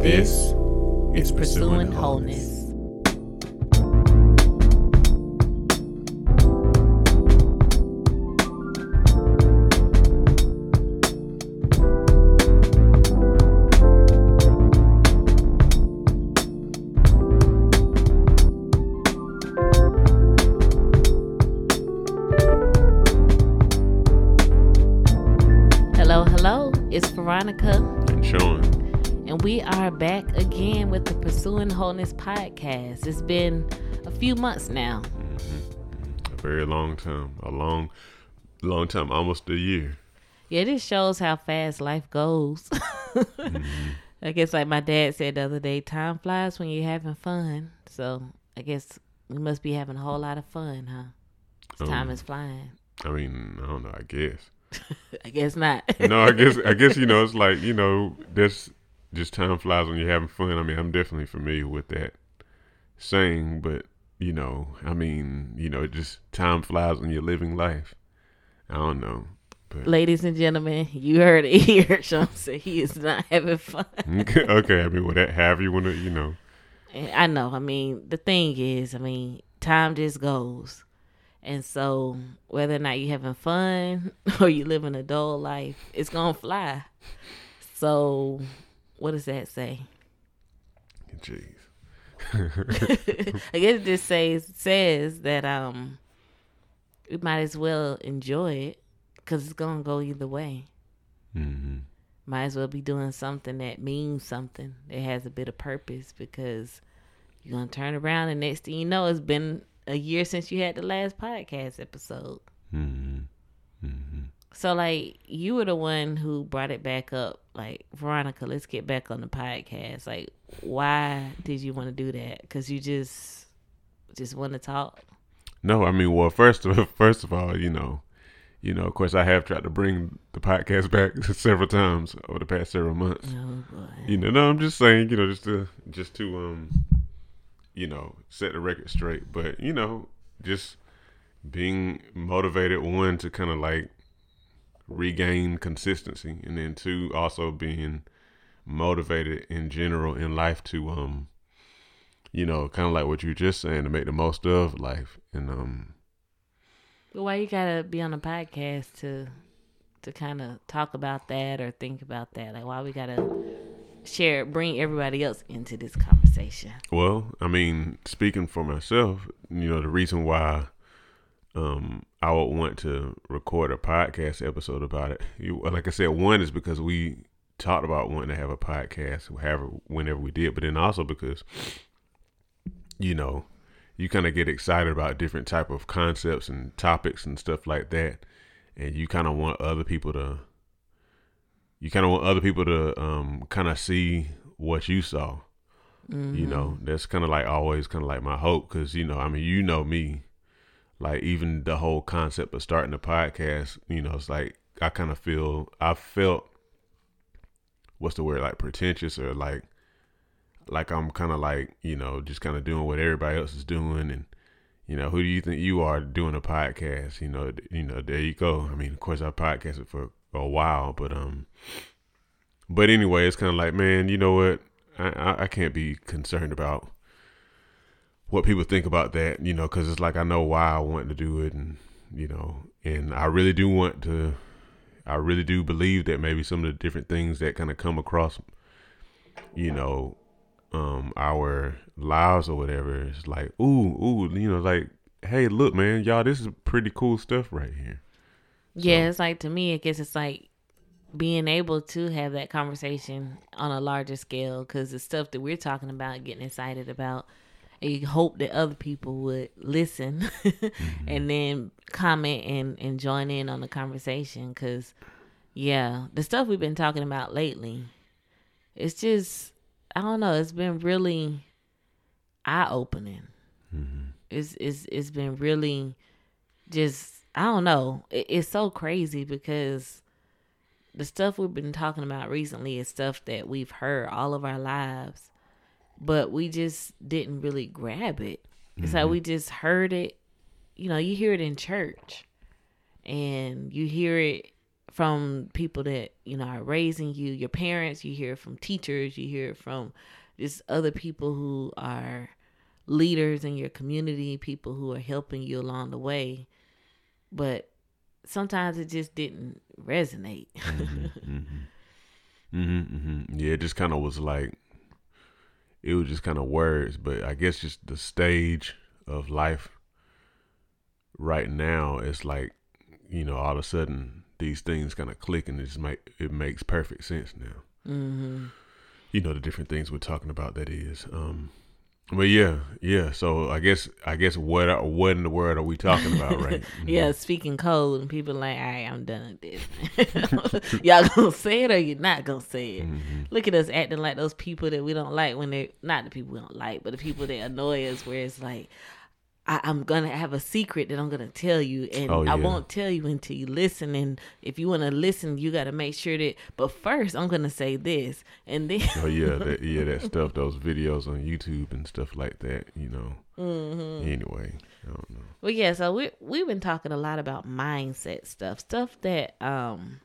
This is Pursuing Wholeness. Pursuing Wholeness podcast. It's been a few months now. A very long time. A long, long time. Almost a year. Yeah, this shows how fast life goes. I guess, like my dad said the other day, time flies when you're having fun. So I guess we must be having a whole lot of fun, huh? 'Cause Time Um, is flying. I mean, I don't know. I guess. I guess not. No, I guess. I guess you know. It's like you know. That's just time flies when you're having fun. I mean, I'm definitely familiar with that saying, but you know, I mean, you know, just time flies when you're living life. I don't know. But Ladies and gentlemen, you heard it here. Sean said he is not having fun. okay. I mean, whatever. However you want to, you know. I know. I mean, the thing is, I mean, time just goes. And so, whether or not you're having fun or you're living a dull life, it's going to fly. So, what does that say? Jeez. I guess it just says says that um we might as well enjoy it because it's gonna go either way. Mm-hmm. Might as well be doing something that means something that has a bit of purpose because you're gonna turn around and next thing you know, it's been a year since you had the last podcast episode. hmm hmm So like you were the one who brought it back up. Like Veronica, let's get back on the podcast. Like, why did you want to do that? Because you just just want to talk. No, I mean, well, first of first of all, you know, you know, of course, I have tried to bring the podcast back several times over the past several months. Oh. You know, no, I'm just saying, you know, just to just to um, you know, set the record straight. But you know, just being motivated one to kind of like regain consistency, and then two also being motivated in general in life to um, you know, kind of like what you were just saying to make the most of life and um. Why you gotta be on a podcast to to kind of talk about that or think about that? Like, why we gotta share, bring everybody else into this conversation? Well, I mean, speaking for myself, you know, the reason why um I would want to record a podcast episode about it, you, like I said, one is because we talked about wanting to have a podcast, however, whenever we did, but then also because, you know, you kind of get excited about different type of concepts and topics and stuff like that, and you kind of want other people to, you kind of want other people to um kind of see what you saw. You know that's kind of like always kind of like my hope because you know i mean you know me like even the whole concept of starting a podcast you know it's like i kind of feel i felt what's the word like pretentious or like like i'm kind of like you know just kind of doing what everybody else is doing. And you know who do you think you are doing a podcast? You know you know there you go. I mean of course i podcasted for a while but um but anyway it's kind of like man you know what? I, I, I can't be concerned about what people think about that, you know, because it's like I know why I want to do it, and you know, and I really do want to. I really do believe that maybe some of the different things that kind of come across, you know, um, our lives or whatever, it's like, ooh, ooh, you know, like, hey, look, man, y'all, this is pretty cool stuff right here. Yeah, it's like to me, I guess it's like being able to have that conversation on a larger scale because the stuff that we're talking about, getting excited about, and hope that other people would listen and then comment and, and join in on the conversation. Because, yeah, the stuff we've been talking about lately, it's just, I don't know, it's been really eye opening. Mm-hmm. It's, it's, it's been really just, I don't know, it, it's so crazy because the stuff we've been talking about recently is stuff that we've heard all of our lives, but we just didn't really grab it. It's like we just heard it. You know, you hear it in church, and you hear it from people that you know are raising you, your parents. You hear it from teachers. You hear it from just other people who are leaders in your community, people who are helping you along the way. But sometimes it just didn't resonate. mm-hmm, mm-hmm. Mm-hmm, yeah, it just kind of was like it was just kind of words, but I guess just the stage of life right now, it's like you know all of a sudden these things kind of click and it just make it makes perfect sense now. Mm-hmm. You know the different things we're talking about. That is, um, but yeah, yeah. So I guess I guess what are, what in the world are we talking about, right? yeah, speaking code, and people like, all right, I'm done with this. Y'all gonna say it or you're not gonna say it? Mm-hmm. Look at us acting like those people that we don't like when they're not the people we don't like, but the people that annoy us. Where it's like, I, am gonna have a secret that I'm gonna tell you, and Oh, I won't tell you until you listen. And if you want to listen, you got to make sure that. But first, I'm gonna say this, and then Oh yeah, that, yeah, that stuff, those videos on YouTube and stuff like that. You know. Mm-hmm. Anyway, I don't know. Well, yeah. So we we've been talking a lot about mindset stuff, stuff that, um,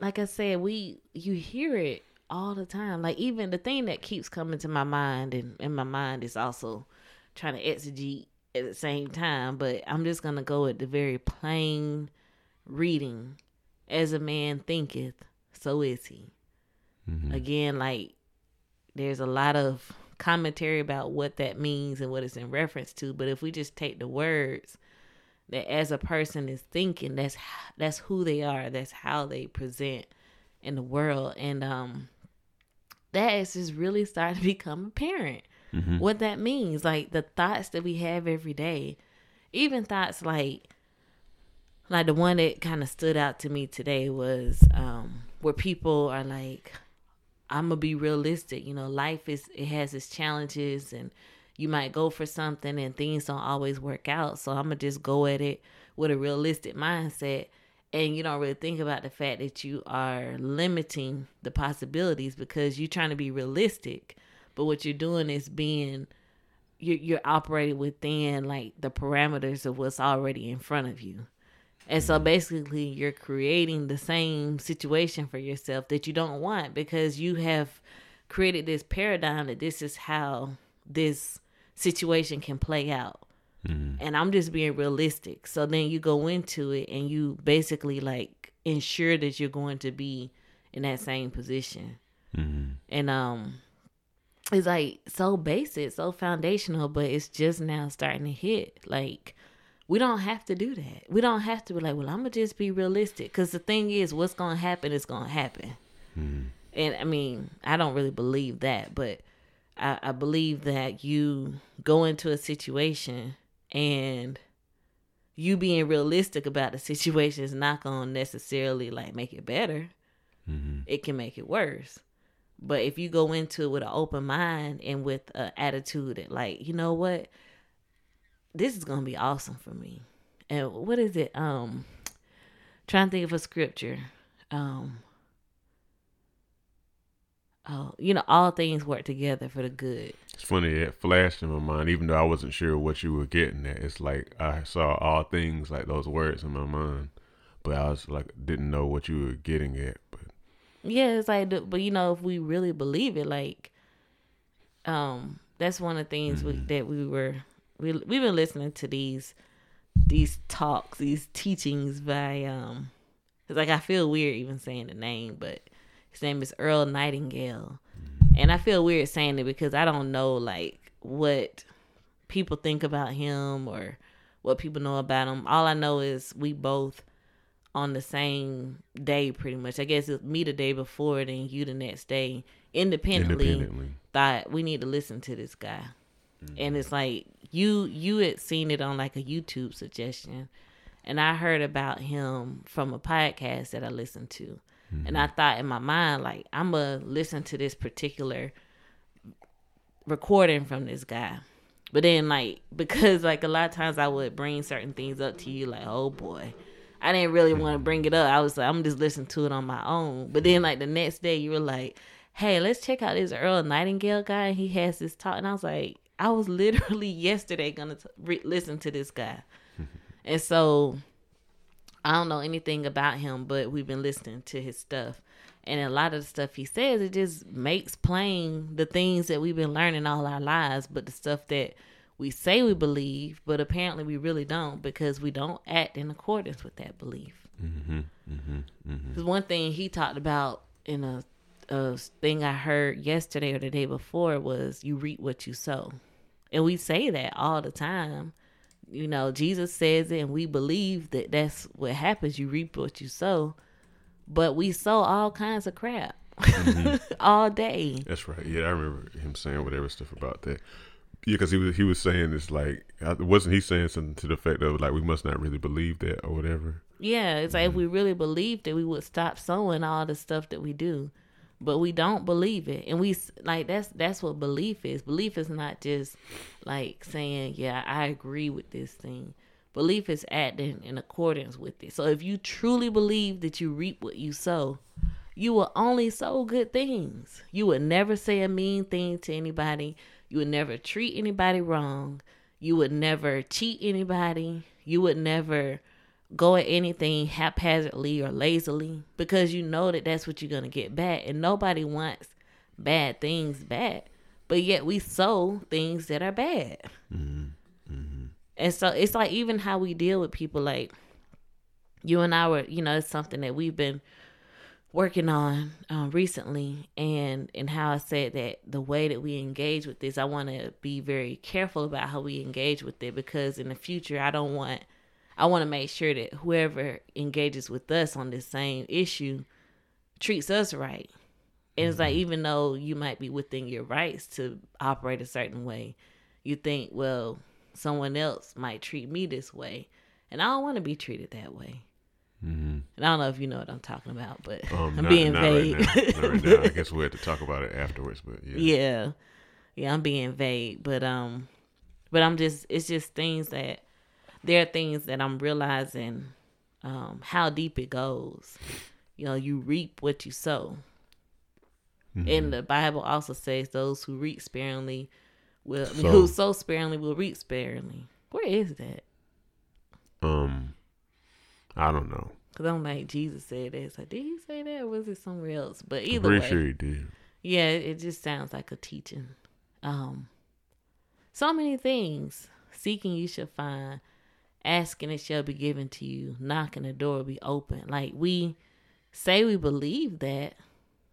like I said, we you hear it all the time. Like even the thing that keeps coming to my mind, and in my mind is also trying to exegete at the same time. But I'm just gonna go at the very plain reading. As a man thinketh, so is he. Mhm. Again, like there's a lot of commentary about what that means and what it's in reference to. But if we just take the words that as a person is thinking, that's that's who they are. That's how they present in the world, and um, that is just really starting to become apparent. Mhm. What that means, like the thoughts that we have every day, even thoughts like like the one that kind of stood out to me today was um where people are like i'm gonna be realistic you know life is it has its challenges and you might go for something and things don't always work out so i'm gonna just go at it with a realistic mindset. And you don't really think about the fact that you are limiting the possibilities because you're trying to be realistic but what you're doing is being you're, you're operating within like the parameters of what's already in front of you and so basically, you're creating the same situation for yourself that you don't want because you have created this paradigm that this is how this situation can play out. Mhm. And I'm just being realistic. So then you go into it and you basically like ensure that you're going to be in that same position. Mhm. And um it's like so basic, so foundational, but it's just now starting to hit. Like we don't have to do that. We don't have to be like, well, I'm gonna just be realistic. Because the thing is, what's gonna happen is gonna happen. Mhm. And I mean, I don't really believe that, but I, I believe that you go into a situation and you being realistic about the situation is not gonna necessarily like make it better Mhm. it can make it worse. But if you go into it with an open mind and with an attitude that, like, you know what, this is gonna be awesome for me. And what is it? Um, trying to think of a scripture. Um, oh, you know, all things work together for the good. It's funny it flashed in my mind, even though I wasn't sure what you were getting at. It's like I saw all things like those words in my mind, but I was like didn't know what you were getting at. Yeah, it's like, but you know, if we really believe it, like, um, that's one of the things we, that we were we we've been listening to these these talks, these teachings by um, cause like I feel weird even saying the name, but his name is Earl Nightingale, and I feel weird saying it because I don't know like what people think about him or what people know about him. All I know is we both on the same day pretty much. I guess it's me the day before, then you the next day. Independently, independently, thought we need to listen to this guy. Mm-hmm. And it's like you you had seen it on like a YouTube suggestion. And I heard about him from a podcast that I listened to. And I mm-hmm. thought in my mind, like, I'm going to listen to this particular recording from this guy. But then, like, because, like, a lot of times I would bring certain things up to you, like, oh boy, I didn't really hmm. want to bring it up. I was like, I'm just listening to it on my own. But then, like, the next day, you were like, hey, let's check out this Earl Nightingale guy. He has this talk. And I was like, I was literally yesterday going to re- listen to this guy. and so I don't know anything about him, but we've been listening to his stuff. And a lot of the stuff he says, it just makes plain the things that we've been learning all our lives, but the stuff that we say we believe, but apparently we really don't because we don't act in accordance with that belief. Mm-hmm. Mm-hmm. Mm-hmm. Because one thing he talked about in a, a thing I heard yesterday or the day before was you reap what you sow. And we say that all the time. You know, Jesus says it, and we believe that that's what happens. You reap what you sow. But we sow all kinds of crap all day. That's right. Yeah, I remember him saying whatever stuff about that. Yeah, because he was he was saying it's like wasn't he saying something to the effect of like we must not really believe that or whatever. Yeah, it's like if we really believed it, we would stop sowing all the stuff that we do. But we don't believe it, and we like that's that's what belief is. Belief is not just like saying, "Yeah, I agree with this thing." Belief is acting in accordance with it. So if you truly believe that you reap what you sow, you will only sow good things. You would never say a mean thing to anybody. You would never treat anybody wrong. You would never cheat anybody. You would never go at anything haphazardly or lazily because you know that that's what you're going to get back. And nobody wants bad things back. But yet we sow things that are bad. Mm-hmm. Mm-hmm. And so it's like even how we deal with people like you and I were, you know, it's something that we've been working on um, recently and and how I said that the way that we engage with this, I want to be very careful about how we engage with it because in the future I don't want I want to make sure that whoever engages with us on this same issue treats us right. And it's like even though you might be within your rights to operate a certain way, you think, well, someone else might treat me this way, and I don't want to be treated that way. Mm-hmm. And I don't know if you know what I'm talking about, but Um, I'm not, being not vague. Right now. Right now. I guess we have to talk about it afterwards. But yeah. yeah yeah i'm being vague but um but i'm just it's just things that there are things that i'm realizing um how deep it goes you know you reap what you sow Mm-hmm. and the bible also says those who reap sparingly will So- who sow sparingly will reap sparingly where is that Um, I don't know. because i'm like jesus said that it's like did he say that or was it somewhere else but either pretty way sure he did. Yeah, it it just sounds like a teaching. Um, so many things. Seeking you shall find. Asking it shall be given to you. Knocking the door will be open. Like we say we believe that,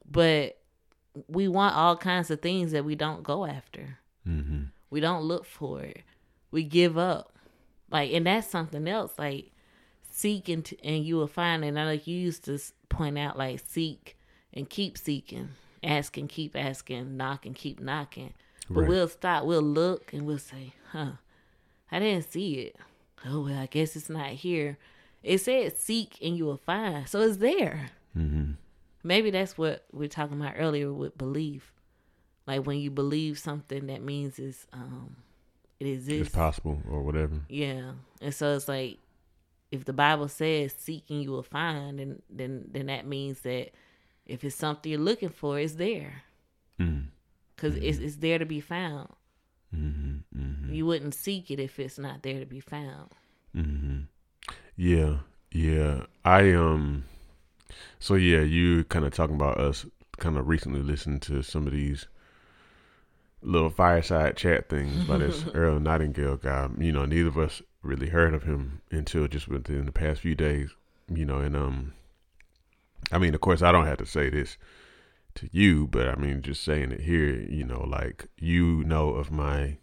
but we want all kinds of things that we don't go after. Mm-hmm. We don't look for it. We give up. Like, and that's something else. Like, seek and, t- and you will find. And I know you used to point out, like, seek and keep seeking, ask and keep asking, knock and keep knocking. But Right. we'll stop, we'll look, and we'll say, huh, I didn't see it. Oh, well, I guess it's not here. It said seek and you will find. So it's there. Mm-hmm. Maybe that's what we are talking about earlier with belief. Like when you believe something, that means it's um, it It's exists. possible or whatever. Yeah, and so it's like if the Bible says seeking you will find, then then then that means that if it's something you're looking for, it's there Mm. because it's it's there to be found. Mm-hmm. Mm-hmm. You wouldn't seek it if it's not there to be found. Mm-hmm. Yeah, yeah. I um. So yeah, you kind of talking about us kind of recently listened to some of these little fireside chat things by this Earl Nightingale guy. You know, neither of us really heard of him until just within the past few days. You know, and um, I mean, of course, I don't have to say this to you, but I mean, just saying it here. You know, like you know of my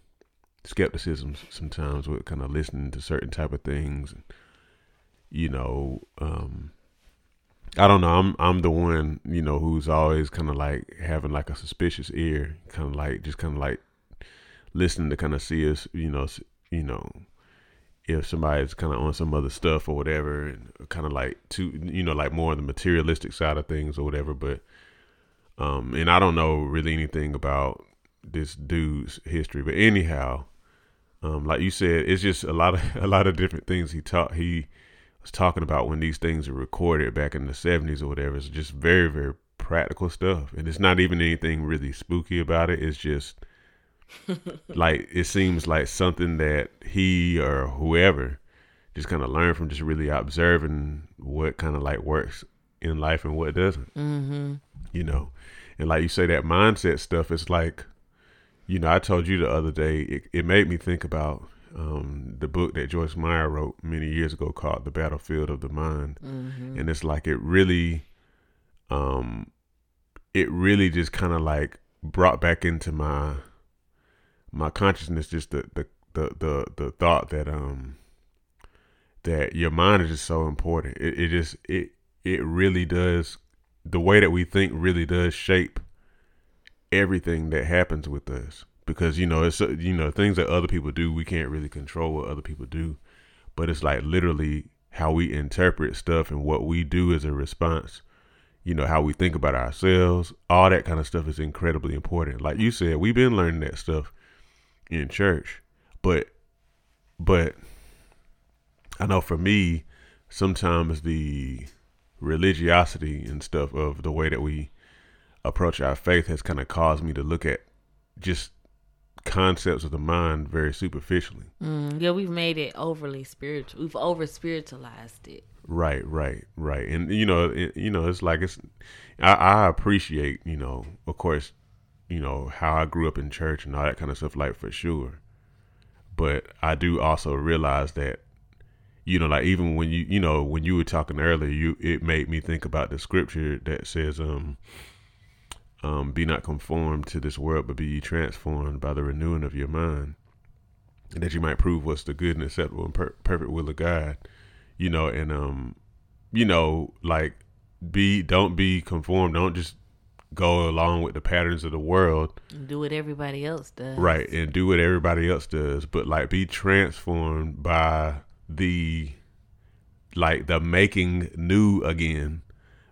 skepticism sometimes with kind of listening to certain type of things. You know, um, I don't know. I'm I'm the one you know who's always kind of like having like a suspicious ear, kind of like just kind of like listening to kind of see us, you know, you know, if somebody's kind of on some other stuff or whatever, and kind of like to you know like more on the materialistic side of things or whatever. But um, and I don't know really anything about this dude's history, but anyhow, um, like you said, it's just a lot of a lot of different things he taught. He was talking about when these things were recorded back in the seventies or whatever. It's just very very practical stuff, and it's not even anything really spooky about it. It's just like it seems like something that he or whoever just kind of learn from just really observing what kind of like works in life and what doesn't. Mm-hmm. You know, and like you say, that mindset stuff it's like, you know, I told you the other day, it, it made me think about um, the book that Joyce Meyer wrote many years ago called The Battlefield of the Mind. Mm-hmm. And it's like it really, um, it really just kind of like brought back into my my consciousness just the the the the, the thought that um that your mind is just so important. It, it just it it really does the way that we think really does shape everything that happens with us. Because you know it's uh, you know things that other people do we can't really control what other people do. But it's like literally how we interpret stuff and what we do as a response. You know how we think about ourselves all that kind of stuff is incredibly important. Like you said we've been learning that stuff in church but but i know for me sometimes the religiosity and stuff of the way that we approach our faith has kind of caused me to look at just concepts of the mind very superficially. Mm, yeah, we've made it overly spiritual. We've over spiritualized it. Right, right, right. And you know, it, you know, it's like it's. I, I appreciate, you know, of course, you know how I grew up in church and all that kind of stuff, like for sure. But I do also realize that, you know, like even when you, you know, when you were talking earlier, you it made me think about the scripture that says, um, um, be not conformed to this world, but be ye transformed by the renewing of your mind, that you might prove what's the good and acceptable and per- perfect will of God. You know, and um, you know, like be don't be conformed. Don't just go along with the patterns of the world. And do what everybody else does. Right, and do what everybody else does, but like be transformed by the like the making new again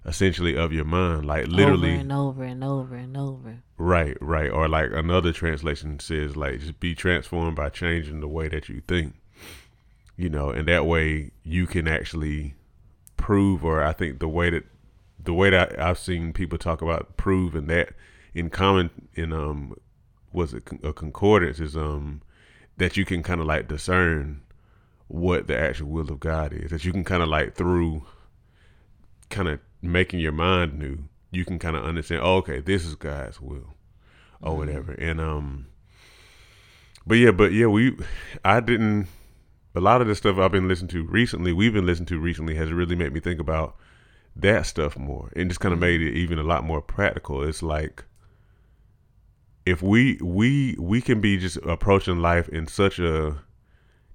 essentially of your mind like literally over and over and over and over. Right, right. Or like another translation says, like, just be transformed by changing the way that you think. You know, and that way you can actually prove, or I think the way that the way that I've seen people talk about prove, and that in common in um was it a concordance is um that you can kind of like discern what the actual will of God is. That you can kind of like through kind of making your mind new, you can kind of understand, oh, okay, this is God's will or whatever. And um but yeah, but yeah, we I didn't a lot of the stuff I've been listening to recently, we've been listening to recently has really made me think about that stuff more and just kind of made it even a lot more practical. It's like if we we we can be just approaching life in such a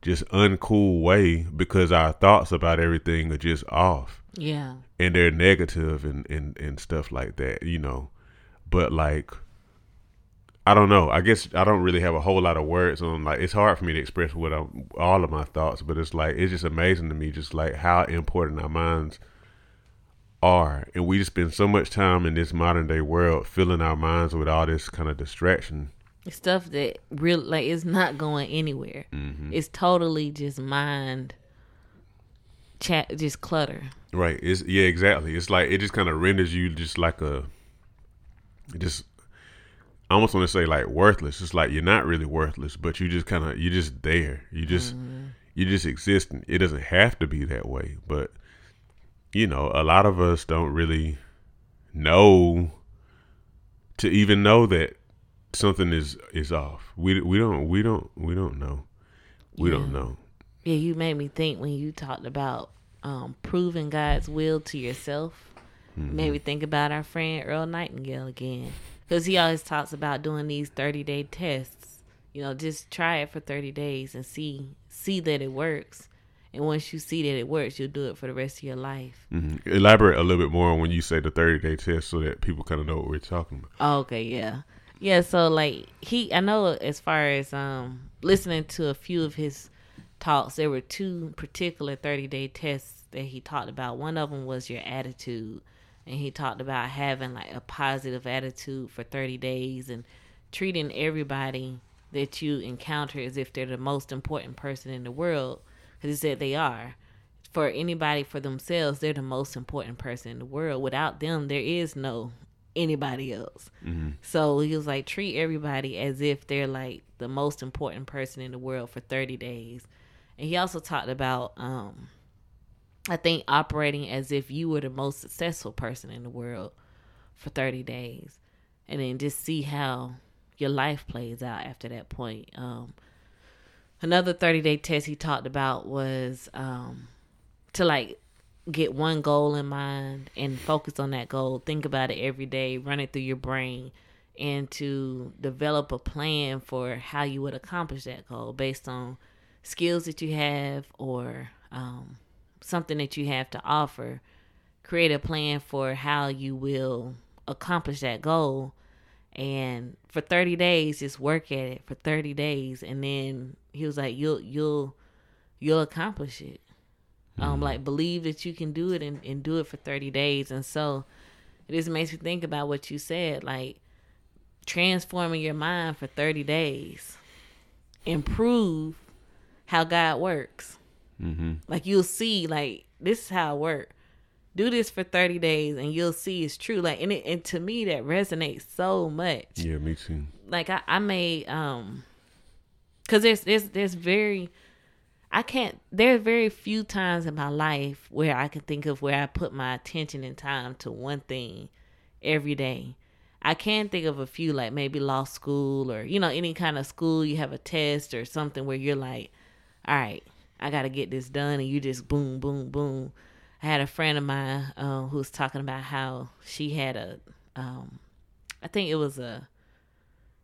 just uncool way because our thoughts about everything are just off Yeah. and they're negative and, and, and stuff like that, you know. But like I don't know. I guess I don't really have a whole lot of words on like it's hard for me to express what I'm all of my thoughts, but it's like it's just amazing to me just like how important our minds are. And we just spend so much time in this modern day world filling our minds with all this kind of distraction. Stuff that real like it's not going anywhere. Mm-hmm. It's totally just mind chat just clutter. Right. It's yeah, exactly. It's like it just kind of renders you just like a just I almost want to say like worthless. It's like you're not really worthless, but you just kind of you're just there. You just you just existing. It doesn't have to be that way, but you know, a lot of us don't really know to even know that something is is off. We we don't we don't we don't know. We don't know. Yeah, you made me think when you talked about um, proving God's will to yourself. Made me think about our friend Earl Nightingale again, because he always talks about doing these thirty day tests. You know, just try it for thirty days and see see that it works. And once you see that it works, you'll do it for the rest of your life. hmm Elaborate a little bit more on when you say the 30 day test so that people kind of know what we're talking about. Oh, okay, yeah. Yeah, so like he I know as far as um listening to a few of his talks, there were two particular 30-day tests that he talked about. One of them was your attitude, and he talked about having like a positive attitude for 30 days and treating everybody that you encounter as if they're the most important person in the world cuz he said they are. For anybody for themselves, they're the most important person in the world. Without them, there is no anybody else. So he was like, treat everybody as if they're like the most important person in the world for 30 days. And he also talked about, um, I think, operating as if you were the most successful person in the world for 30 days. And then just see how your life plays out after that point. Um, another 30 day test he talked about was um, to like get one goal in mind and focus on that goal. Think about it every day, run it through your brain, and to develop a plan for how you would accomplish that goal based on skills that you have or um, something that you have to offer. Create a plan for how you will accomplish that goal. And for 30 days, just work at it for 30 days. And then he was like, you'll, you'll, you'll accomplish it. Um, like believe that you can do it and, and do it for 30 days. And so it just makes me think about what you said, like transforming your mind for 30 days. Improve how God works. Mm-hmm. Like you'll see, like this is how it works. Do this for 30 days and you'll see it's true. Like and it, and to me that resonates so much Yeah, me too. like I, I made um because there's there's there's very I can't there's very few times in my life where I can think of where I put my attention and time to one thing every day. I can think of a few like maybe law school or you know any kind of school you have a test or something where you're like, all right, I got to get this done and you just boom boom boom. I had a friend of mine uh, who was talking about how she had a um I think it was a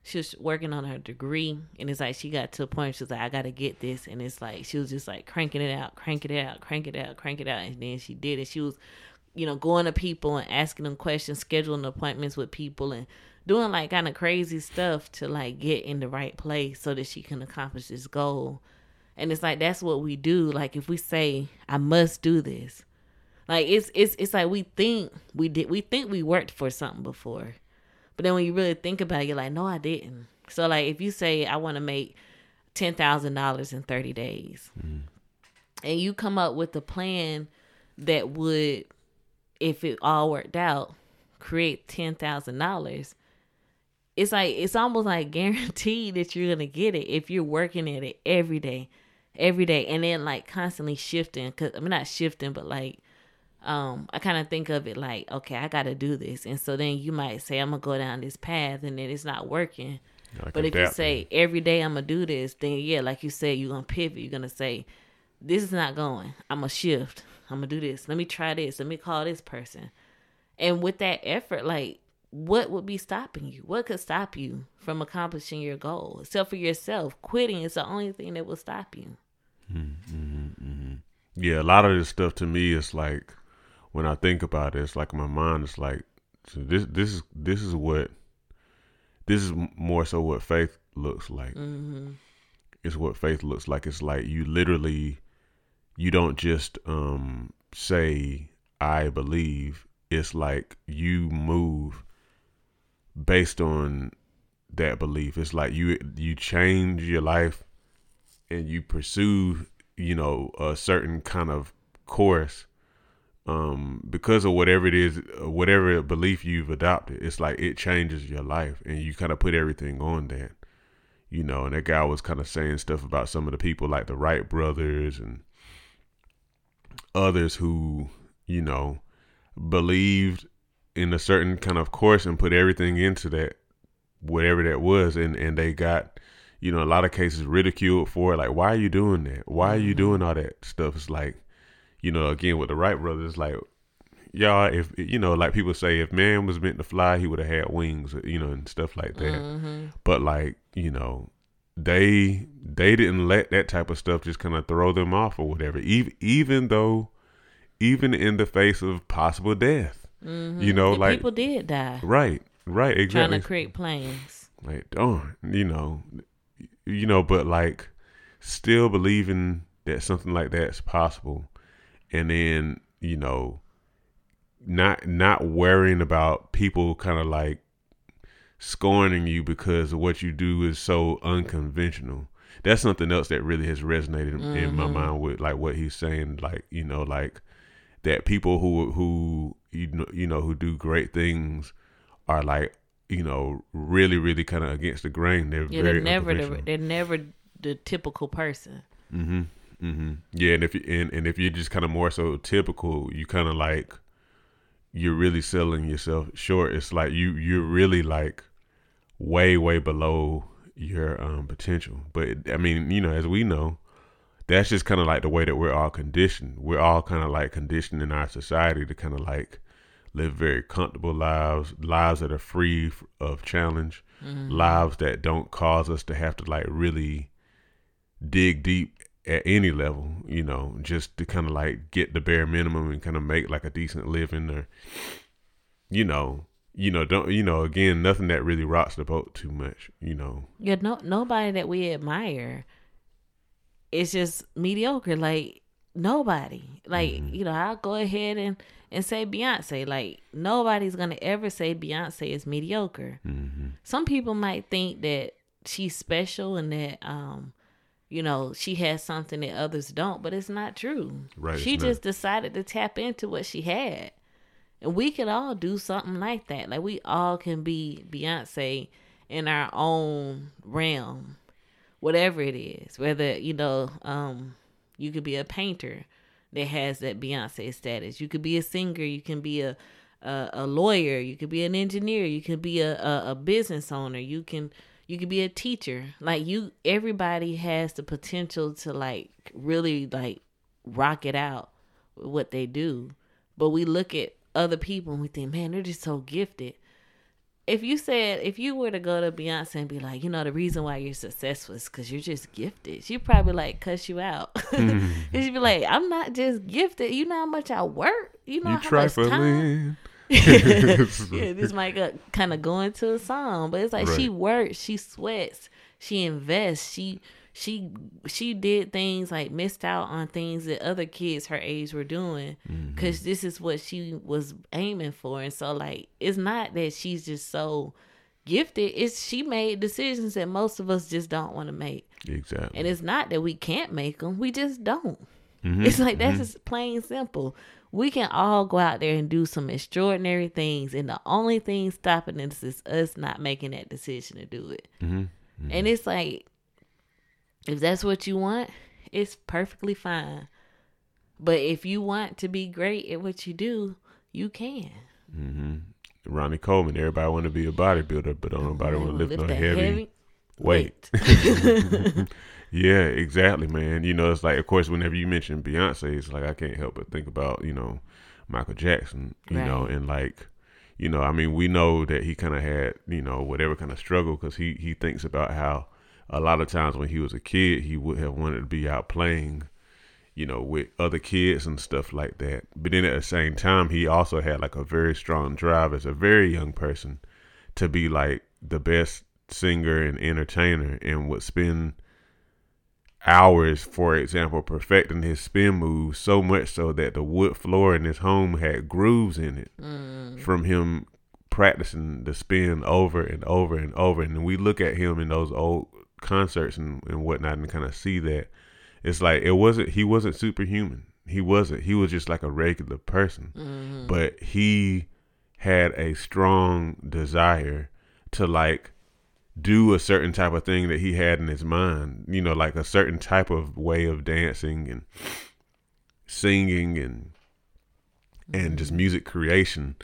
she was working on her degree and it's like she got to a point she was like i gotta get this and it's like she was just like cranking it out cranking it out cranking it out cranking it out and then she did it. She was you know going to people and asking them questions scheduling appointments with people and doing like kind of crazy stuff to like get in the right place so that she can accomplish this goal. And it's like that's what we do. Like if we say i must do this like it's it's it's like we think we did we think we worked for something before but then when you really think about it, you're like, no, I didn't. So like if you say I want to make ten thousand dollars in thirty days, mm. and you come up with a plan that would, if it all worked out, create ten thousand dollars. It's like it's almost like guaranteed that you're gonna get it if you're working at it every day, every day, and then like constantly shifting. Cause I mean not shifting, but like um i kind of think of it like okay i gotta do this. And so then you might say i'm gonna go down this path and then it's not working. Like but if you say every day i'm gonna do this then yeah like you said you're gonna pivot. You're gonna say this is not going. I'm gonna shift. I'm gonna do this. Let me try this. Let me call this person. And with that effort like what would be stopping you? What could stop you from accomplishing your goal? Except for yourself. Quitting is the only thing that will stop you. Mm-hmm, mm-hmm, mm-hmm. Yeah, a lot of this stuff to me is like when I think about it, it's like my mind is like so this this is this is what this is more so what faith looks like. mm-hmm. It's what faith looks like. It's like you literally you don't just um say I believe. It's like you move based on that belief. It's like you you change your life and you pursue, you know, a certain kind of course um because of whatever it is uh, whatever belief you've adopted it's like it changes your life and you kind of put everything on that you know and that guy was kind of saying stuff about some of the people like the wright brothers and others who you know believed in a certain kind of course and put everything into that whatever that was and and they got you know a lot of cases ridiculed for it like why are you doing that? Why are you doing all that stuff? It's like you know again with the wright brothers like y'all if you know like people say if man was meant to fly he would have had wings you know and stuff like that Mm-hmm. but like you know they they didn't let that type of stuff just kind of throw them off or whatever even even though even in the face of possible death you know And like people did die right right exactly. trying to create plans like darn you know you know but like still believing that something like that's possible and then you know not not worrying about people kind of like scorning you because what you do is so unconventional that's something else that really has resonated in my Mhm. mind with like what he's saying like you know like that people who who you know you know who do great things are like you know really really kind of against the grain they're Yeah, very they're never the, they're never the typical person. Mm-hmm. Mm-hmm. Yeah, and if you and, and if you're just kind of more so typical, you kind of like you're really selling yourself short. It's like you you're really like way way below your um, potential. But I mean, you know, as we know, that's just kind of like the way that we're all conditioned. We're all kind of like conditioned in our society to kind of like live very comfortable lives, lives that are free of challenge, mm-hmm. lives that don't cause us to have to like really dig deep at any level, you know, just to kind of like get the bare minimum and kind of make like a decent living or, you know, you know, don't you know? Again, nothing that really rocks the boat too much, you know. Yeah, no, nobody that we admire. It's just mediocre. Like nobody. Like mm-hmm. you know, I'll go ahead and and say Beyonce. Like nobody's gonna ever say Beyonce is mediocre. Mm-hmm. Some people might think that she's special and that um you know, she has something that others don't, but it's not true. Right. She just not. decided to tap into what she had. And we can all do something like that. Like we all can be Beyonce in our own realm. Whatever it is. Whether, you know, um, you could be a painter that has that Beyonce status. You could be a singer, you can be a a, a lawyer, you could be an engineer, you could be a, a, a business owner, you can you could be a teacher. Like you everybody has the potential to like really like rock it out with what they do. But we look at other people and we think man they're just so gifted. If you said if you were to go to beyonce and be like you know the reason why you're successful is because you're just gifted she'd probably like cuss you out. Mm. she'd be like i'm not just gifted. You know how much i work. You know you how much time yeah, this might kind of go into a song, but it's like right. she works, she sweats, she invests, she she she did things like missed out on things that other kids her age were doing because mm-hmm. this is what she was aiming for, and so like it's not that she's just so gifted; it's she made decisions that most of us just don't want to make. Exactly, and it's not that we can't make them; we just don't. Mm-hmm. It's like that's mm-hmm. just plain simple we can all go out there and do some extraordinary things and the only thing stopping us is us not making that decision to do it mm-hmm. Mm-hmm. and it's like if that's what you want it's perfectly fine but if you want to be great at what you do you can mm-hmm. ronnie coleman everybody want to be a bodybuilder but don't nobody want to lift, no heavy, heavy weight, weight. Yeah, exactly, man. You know, it's like, of course, whenever you mention Beyonce, it's like I can't help but think about you know Michael Jackson. You right. know, and like you know, I mean, we know that he kind of had you know whatever kind of struggle because he he thinks about how a lot of times when he was a kid, he would have wanted to be out playing you know, with other kids and stuff like that. But then at the same time, he also had like a very strong drive as a very young person to be like the best singer and entertainer and would spend hours, for example, perfecting his spin moves so much so that the wood floor in his home had grooves in it mm. from him practicing the spin over and over and over. And we look at him in those old concerts and, and whatnot and kind of see that it's like it wasn't he wasn't superhuman. He wasn't. He was just like a regular person. Mm-hmm. But he had a strong desire to like do a certain type of thing that he had in his mind, you know, like a certain type of way of dancing and singing and and just mm-hmm. music creation.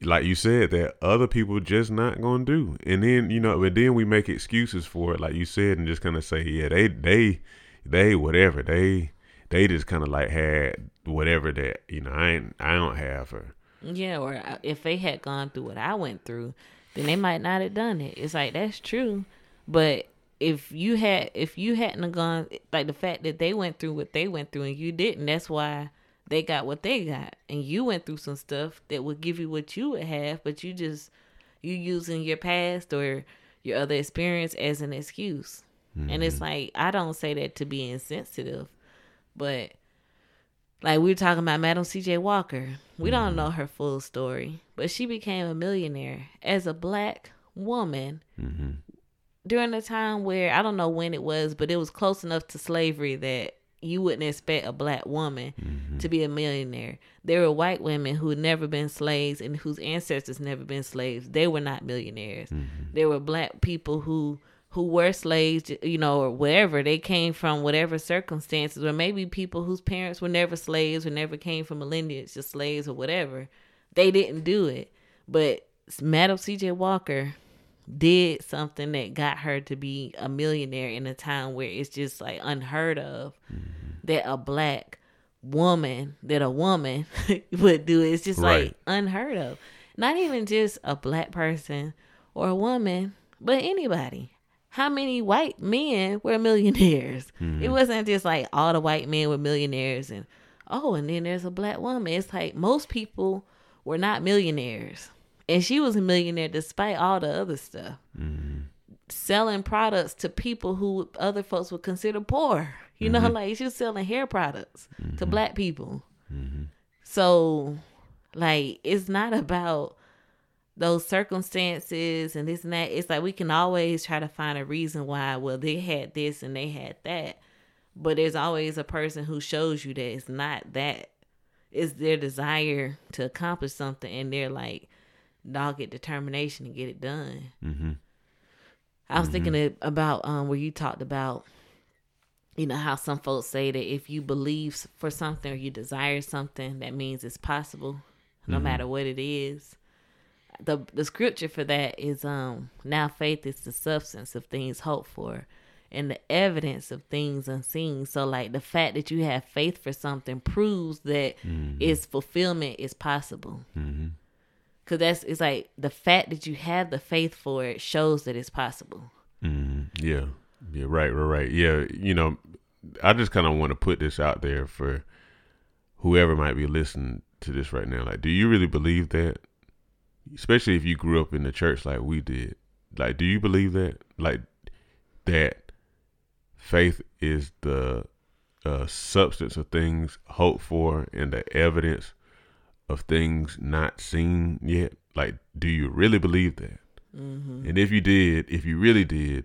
Like you said that other people just not gonna do. And then you know but then we make excuses for it like you said and just kind of say yeah they they they whatever. They they just kind of like had whatever that you know i ain't i don't have her. Yeah or uh, if they had gone through what i went through then they might not have done it. It's like that's true, but if you had if you hadn't gone like the fact that they went through what they went through and you didn't, that's why they got what they got, and you went through some stuff that would give you what you would have, but you just you using your past or your other experience as an excuse. Mm-hmm. And it's mm-hmm. like I don't say that to be insensitive, but like we were talking about Madam C.J. Walker. We don't know her full story, but she became a millionaire as a black woman mm-hmm. during a time where I don't know when it was, but it was close enough to slavery that you wouldn't expect a black woman mm-hmm. to be a millionaire. There were white women who had never been slaves and whose ancestors never been slaves. They were not millionaires. Mm-hmm. There were black people who who were slaves, you know, or whatever. They came from whatever circumstances, or maybe people whose parents were never slaves or never came from a lineage of slaves or whatever. They didn't do it. But Madam C.J. Walker did something that got her to be a millionaire in a time where it's just like unheard of mm-hmm. that a black woman that a woman would do it's just right. like unheard of not even just a black person or a woman but anybody how many white men were millionaires mm-hmm. it wasn't just like all the white men were millionaires and oh and then there's a black woman it's like most people were not millionaires and she was a millionaire despite all the other stuff. Mm-hmm. Selling products to people who other folks would consider poor. You mm-hmm. know, like she was selling hair products mm-hmm. to black people. Mm-hmm. So, like, it's not about those circumstances and this and that. It's like we can always try to find a reason why, well, they had this and they had that. But there's always a person who shows you that it's not that. It's their desire to accomplish something and they're like, dogged determination to get it done. Mm-hmm. I was mm-hmm. thinking about um, where you talked about, you know, how some folks say that if you believe for something or you desire something, that means it's possible, no mm-hmm. matter what it is. The The scripture for that is um now faith is the substance of things hoped for, and the evidence of things unseen. So, like the fact that you have faith for something proves that mm-hmm. its fulfillment is possible. Mm-hmm. Cause that's it's like the fact that you have the faith for it shows that it's possible. Mm, yeah, yeah, right, right, right. Yeah, you know, I just kind of want to put this out there for whoever might be listening to this right now. Like, do you really believe that? Especially if you grew up in the church like we did. Like, do you believe that? Like that faith is the uh, substance of things hoped for and the evidence of things not seen yet? Like, do you really believe that? Mm-hmm. And if you did, if you really did,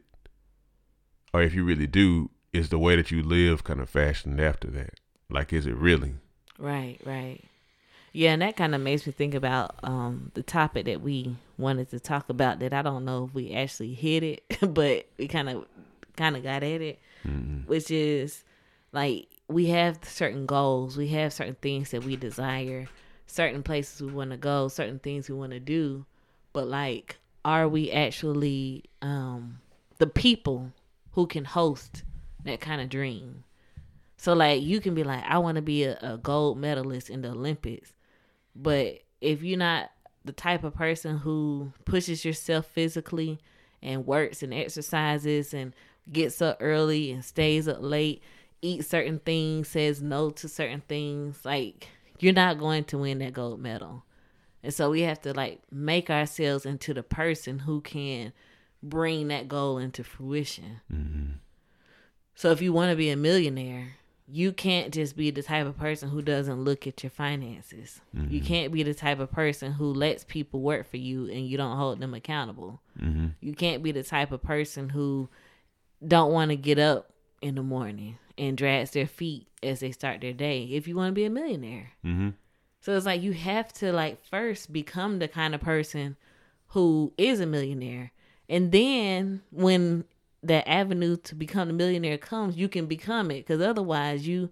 or if you really do, is the way that you live kind of fashioned after that? Like, is it really? Right, right. Yeah, and that kind of makes me think about um, the topic that we wanted to talk about. That I don't know if we actually hit it, but we kind of kind of got at it, mm-hmm. which is like we have certain goals, we have certain things that we desire, certain places we want to go, certain things we want to do, but like are we actually um the people who can host that kind of dream? So like you can be like I want to be a, a gold medalist in the Olympics, but if you're not the type of person who pushes yourself physically and works and exercises and gets up early and stays up late, eats certain things, says no to certain things, like you're not going to win that gold medal. And so we have to like make ourselves into the person who can bring that goal into fruition. Mm-hmm. So if you want to be a millionaire, you can't just be the type of person who doesn't look at your finances. Mm-hmm. You can't be the type of person who lets people work for you and you don't hold them accountable. Mm-hmm. You can't be the type of person who don't want to get up in the morning and drags their feet as they start their day if you want to be a millionaire. Mm-hmm. So it's like you have to like first become the kind of person who is a millionaire. And then when that avenue to become a millionaire comes, you can become it cuz otherwise you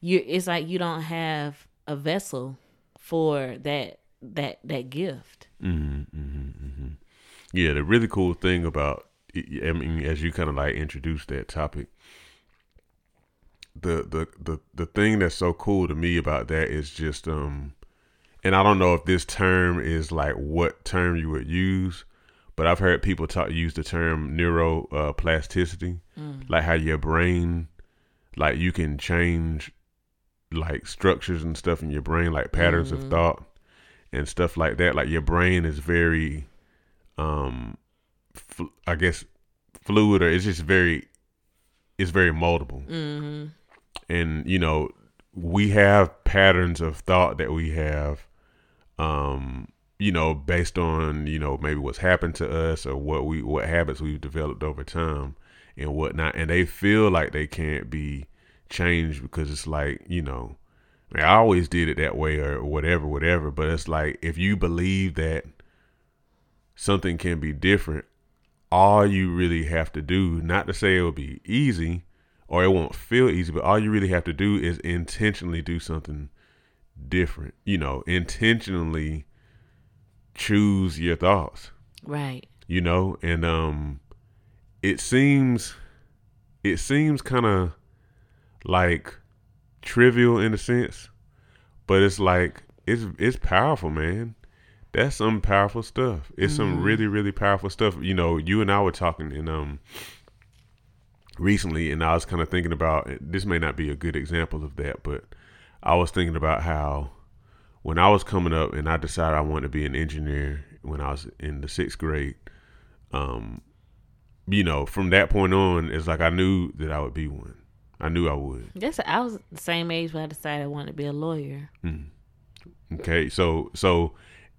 you it's like you don't have a vessel for that that that gift. Mm-hmm, mm-hmm, mm-hmm. Yeah, the really cool thing about I mean as you kind of like introduced that topic the the the the thing that's so cool to me about that is just um and I don't know if this term is like what term you would use, but I've heard people talk use the term neuroplasticity, uh, mm. like how your brain, like you can change, like structures and stuff in your brain, like patterns mm-hmm. of thought and stuff like that. Like your brain is very, um, fl- I guess, fluid or it's just very, it's very moldable. Mm-hmm and you know we have patterns of thought that we have um you know based on you know maybe what's happened to us or what we what habits we've developed over time and whatnot and they feel like they can't be changed because it's like you know I, mean, I always did it that way or whatever whatever but it's like if you believe that something can be different all you really have to do, not to say it will be easy or it won't feel easy, but all you really have to do is intentionally do something different. You know, intentionally choose your thoughts. Right. You know, and um it seems it seems kind of like trivial in a sense, but it's like it's it's powerful, man. That's some powerful stuff. It's mm-hmm. some really really powerful stuff. You know, you and I were talking in um recently, and I was kind of thinking about this. May not be a good example of that, but I was thinking about how when I was coming up and I decided I wanted to be an engineer when I was in the sixth grade. Um, you know, from that point on, it's like I knew that I would be one. I knew I would. Yes, I was the same age when I decided I wanted to be a lawyer. Mm. Okay, so so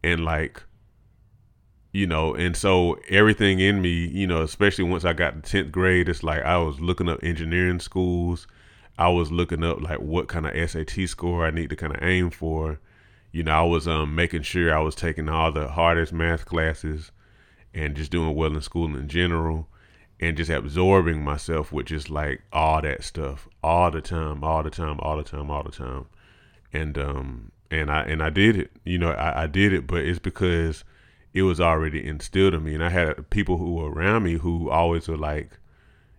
and like you know, and so everything in me, you know, especially once I got to tenth grade, it's like I was looking up engineering schools. I was looking up like what kind of SAT score I need to kind of aim for. You know, I was um making sure I was taking all the hardest math classes and just doing well in school in general and just absorbing myself with just like all that stuff all the time, all the time, all the time, all the time. And um and I and I did it. You know, I, I did it, but it's because it was already instilled in me. And I had people who were around me who always were like,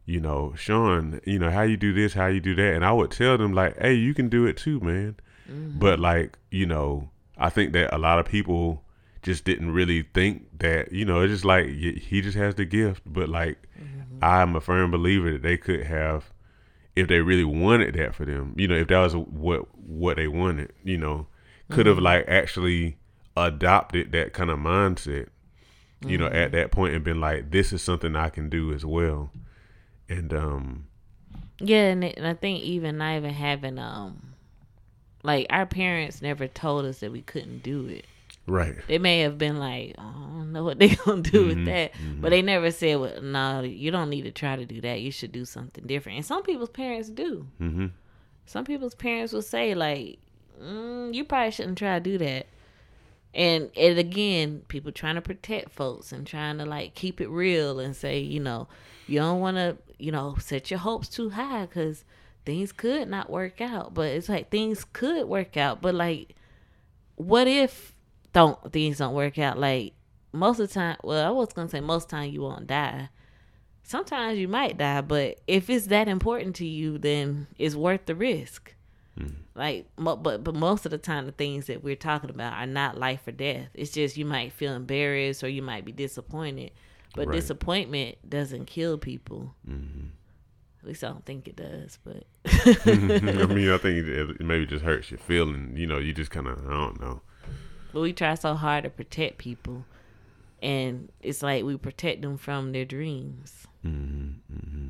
you know, Sean, you know, how you do this, how you do that. And I would tell them like, hey, you can do it too, man. Mm-hmm. But like, you know, I think that a lot of people just didn't really think that, you know, it's just like he just has the gift. But like, mm-hmm. I'm a firm believer that they could have, if they really wanted that for them, you know, if that was what what they wanted, you know, could have mm-hmm. like actually adopted that kind of mindset, you mm-hmm. know, at mm-hmm. that point and been like, this is something I can do as well. And um, yeah, and, and I think even not even having um, like our parents never told us that we couldn't do it. Right. They may have been like, oh, I don't know what they gonna do mm-hmm, with that, mm-hmm. but they never said, "Well, no, you don't need to try to do that. You should do something different." And some people's parents do. Mm-hmm. Some people's parents will say, like, mm, "You probably shouldn't try to do that." And and again, people trying to protect folks and trying to like keep it real and say, you know, you don't want to, you know, set your hopes too high because things could not work out. But it's like things could work out, but like, what if don't things don't work out. Like most of the time, well, I was gonna say most of the time you won't die. Sometimes you might die, but if it's that important to you, then it's worth the risk. Mm. Like, but but most of the time, the things that we're talking about are not life or death. It's just you might feel embarrassed or you might be disappointed, but right. disappointment doesn't kill people. Mm-hmm. At least I don't think it does, but I mean, I think it maybe just hurts your feeling. You know, you just kind of I don't know. But we try so hard to protect people, and it's like we protect them from their dreams. Mm-hmm, mm-hmm.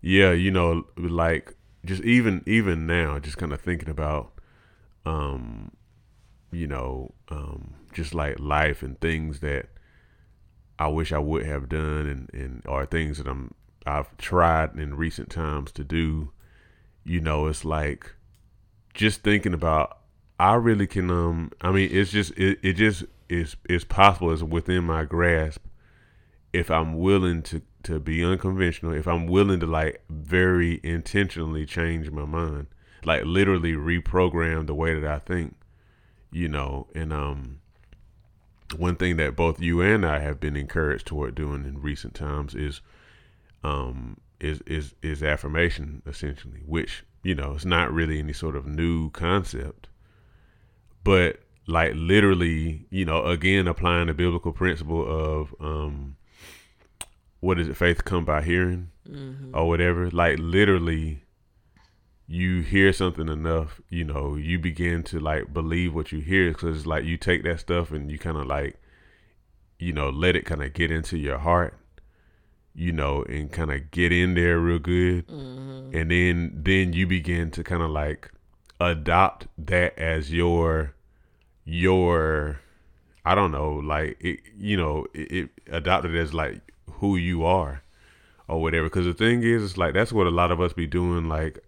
Yeah, you know, like just even even now, just kind of thinking about, um, you know, um, just like life and things that I wish I would have done, and and or things that I'm I've tried in recent times to do. You know, it's like just thinking about I really can um I mean it's just it, it just is is possible it's within my grasp if I'm willing to to be unconventional, if I'm willing to like very intentionally change my mind, like literally reprogram the way that I think, you know, and um one thing that both you and I have been encouraged toward doing in recent times is um is is is affirmation essentially, which, you know, it's not really any sort of new concept but like literally, you know, again applying the biblical principle of um what is it, faith come by hearing mm-hmm. or whatever. Like literally you hear something enough, you know, you begin to like believe what you hear because it's like you take that stuff and you kind of like, you know, let it kind of get into your heart, you know, and kind of get in there real good, mm-hmm. and then then you begin to kind of like adopt that as your your I don't know, like it, you know, it, it adopted as like who you are or whatever. Because the thing is, it's like that's what a lot of us be doing. Like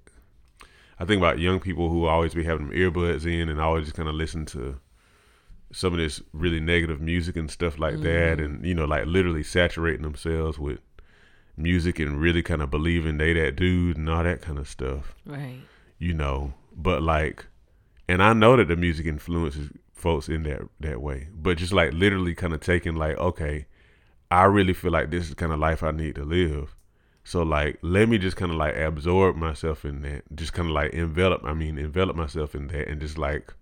I think about young people who always be having earbuds in and always just kind of listen to some of this really negative music and stuff like that, and you know, like literally saturating themselves with music and really kind of believing they that dude and all that kind of stuff. Right. You know, but like, and I know that the music influences folks in that that way, but just like literally kind of taking like, okay, I really feel like this is kind of life I need to live. So like, let me just kind of like absorb myself in that, just kind of like envelop. I mean, envelop myself in that, and just like,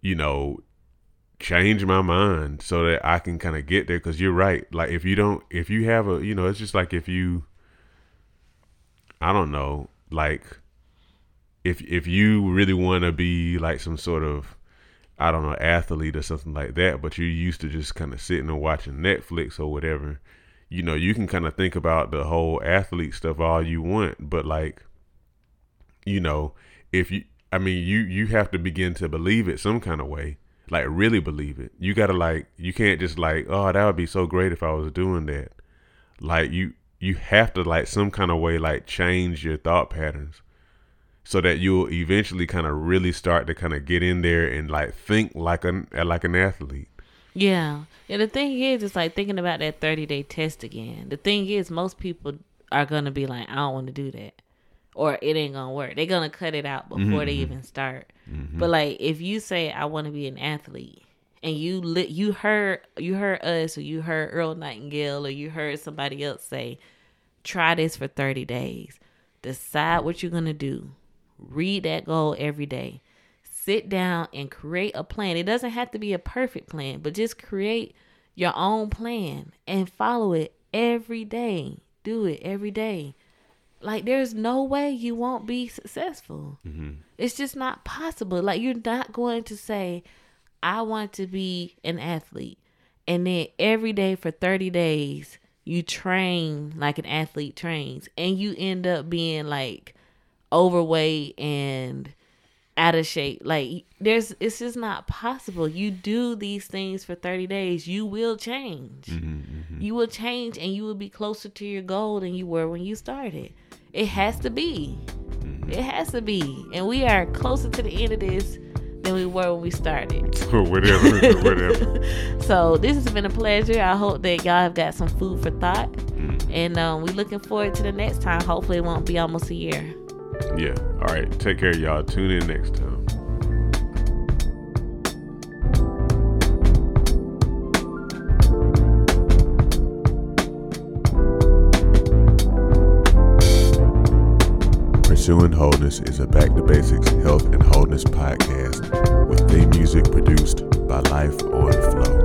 you know, change my mind so that I can kind of get there. Because you're right. Like, if you don't, if you have a, you know, it's just like if you, I don't know, like, if if you really want to be like some sort of I don't know, athlete or something like that, but you're used to just kind of sitting and watching Netflix or whatever, you know, you can kind of think about the whole athlete stuff all you want, but like, you know, if you, I mean, you you have to begin to believe it some kind of way, like really believe it. You gotta like, you can't just like, oh, that would be so great if I was doing that. Like you, you have to like some kind of way like change your thought patterns so that you'll eventually kind of really start to kind of get in there and like think like an like an athlete. Yeah. And the thing is, it's like thinking about that 30 day test again. The thing is, most people are going to be like, I don't want to do that. Or it ain't to work. They're to cut it out before mm-hmm. they even start. Mm-hmm. But like, if you say, I want to be an athlete, and you li- you heard you heard us or you heard Earl Nightingale or you heard somebody else say, try this for 30 days. Decide what you're going to do Read that goal every day. Sit down and create a plan. It doesn't have to be a perfect plan, but just create your own plan and follow it every day. Do it every day. Like there's no way you won't be successful. Mm-hmm. It's just not possible. Like you're not going to say, "I want to be an athlete," and then every day for 30 days you train like an athlete trains, and you end up being like overweight and out of shape. Like there's it's just not possible. You do these things for 30 days, you will change. Mm-hmm, mm-hmm. You will change and you will be closer to your goal than you were when you started. It has to be. Mm-hmm. It has to be. And we are closer to the end of this than we were when we started. whatever, whatever. so this has been a pleasure. I hope that y'all have got some food for thought. Mm-hmm. And um, we're looking forward to the next time. Hopefully it won't be almost a year. Yeah. All right. Take care, y'all. Tune in next time. Pursuing Wholeness is a Back to Basics Health and Wholeness podcast with theme music produced by Life on